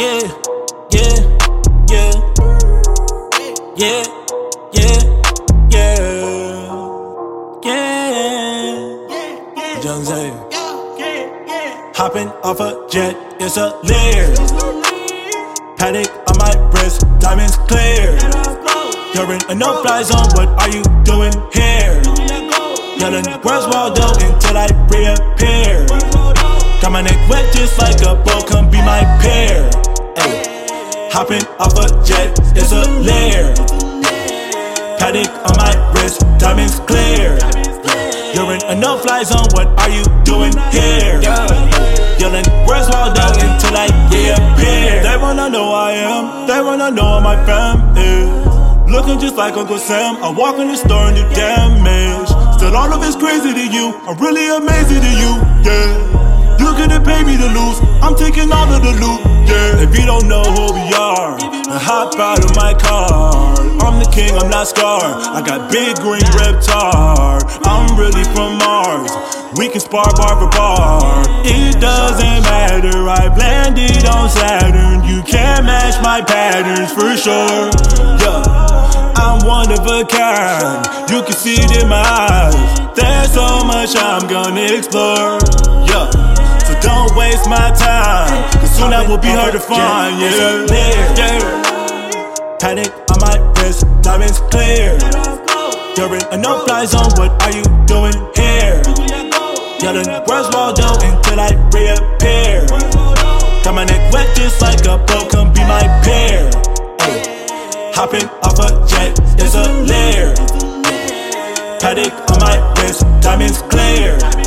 Yeah, yeah, yeah, yeah, yeah, yeah, yeah. Young Zay. Hopping off a jet, it's a Lear. Patek on my wrist, diamonds clear. You're in a no fly zone, what are you doing here? Yelling, where's Waldo until I reappear? Got my neck wet just like a boat, come be my pair. Ay. Hopping off a jet, it's a lair. Patek on my wrist, diamonds clear. You're in a no fly zone, what are you doing here? Yelling, where's Waldo until I reappear? They wanna know I am, they wanna know who my fam is. Looking just like Uncle Sam, I walk in the store and do damage. Still, all of it's crazy to you, I'm really amazing to you, yeah. To lose, I'm taking all of the loot, yeah. If you don't know who we are, then hop out of my car. I'm the king, I'm not scarred. I got big green reptar. I'm really from Mars. We can spar bar for bar. It doesn't matter, I landed on Saturn. You can't match my patterns for sure. Yeah. I'm one of a kind. You can see it in my eyes. There's so much I'm gonna explore. Waste my time. Cause soon I will be hard to find. Yeah. Yeah. Patek on my wrist, diamonds clear. You're in a no fly zone, what are you doing here? Yelling, where's Waldo until I reappear? Got my neck wet just like a boat, come be my pair. Ay. Hopping off a jet, it's a lair. Patek on my wrist, diamonds clear.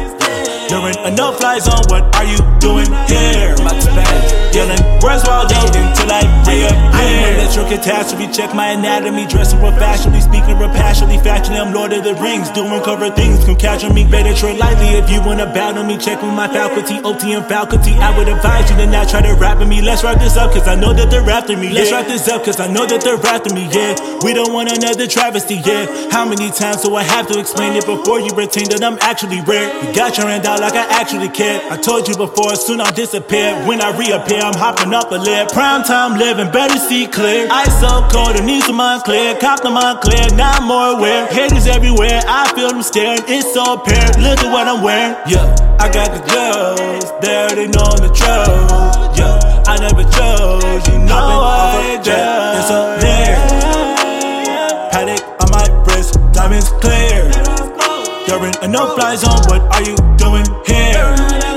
No fly zone, what are you doing here? Yelling, where's Waldo until I reappear? Electro catastrophe, check my anatomy, dressing professionally, speaking rapaciously, factually. I'm Lord of the Rings, doing cover things, come catch me. Better tread lightly if you wanna battle me. Check with my faculty, OT and faculty. I would advise you to not try to rap with me. Let's wrap this up, cause I know that they're after me. Let's wrap this up, cause I know that they're after me, yeah. We don't want another travesty, yeah. How many times do I have to explain it before you retain that I'm actually rare? You got your hand out like I actually care. I told you before, soon I'll disappear. When I reappear, I'm hopping up a lid. Prime time living, better see clear. Ice so cold, it needs mind clear. Cop the mind clear, now I'm more aware. Haters everywhere, I feel them staring. It's so apparent, look at what I'm wearing. Yeah, I got the gloves, they already know the truth. Yeah, I never chose, you know I jet. It's up there. Patek on my wrist, diamonds clear. You're in a no fly zone, what are you doing here?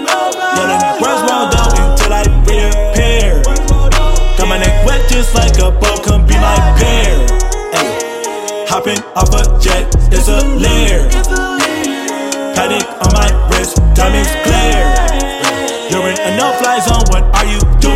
Zone, what are you doing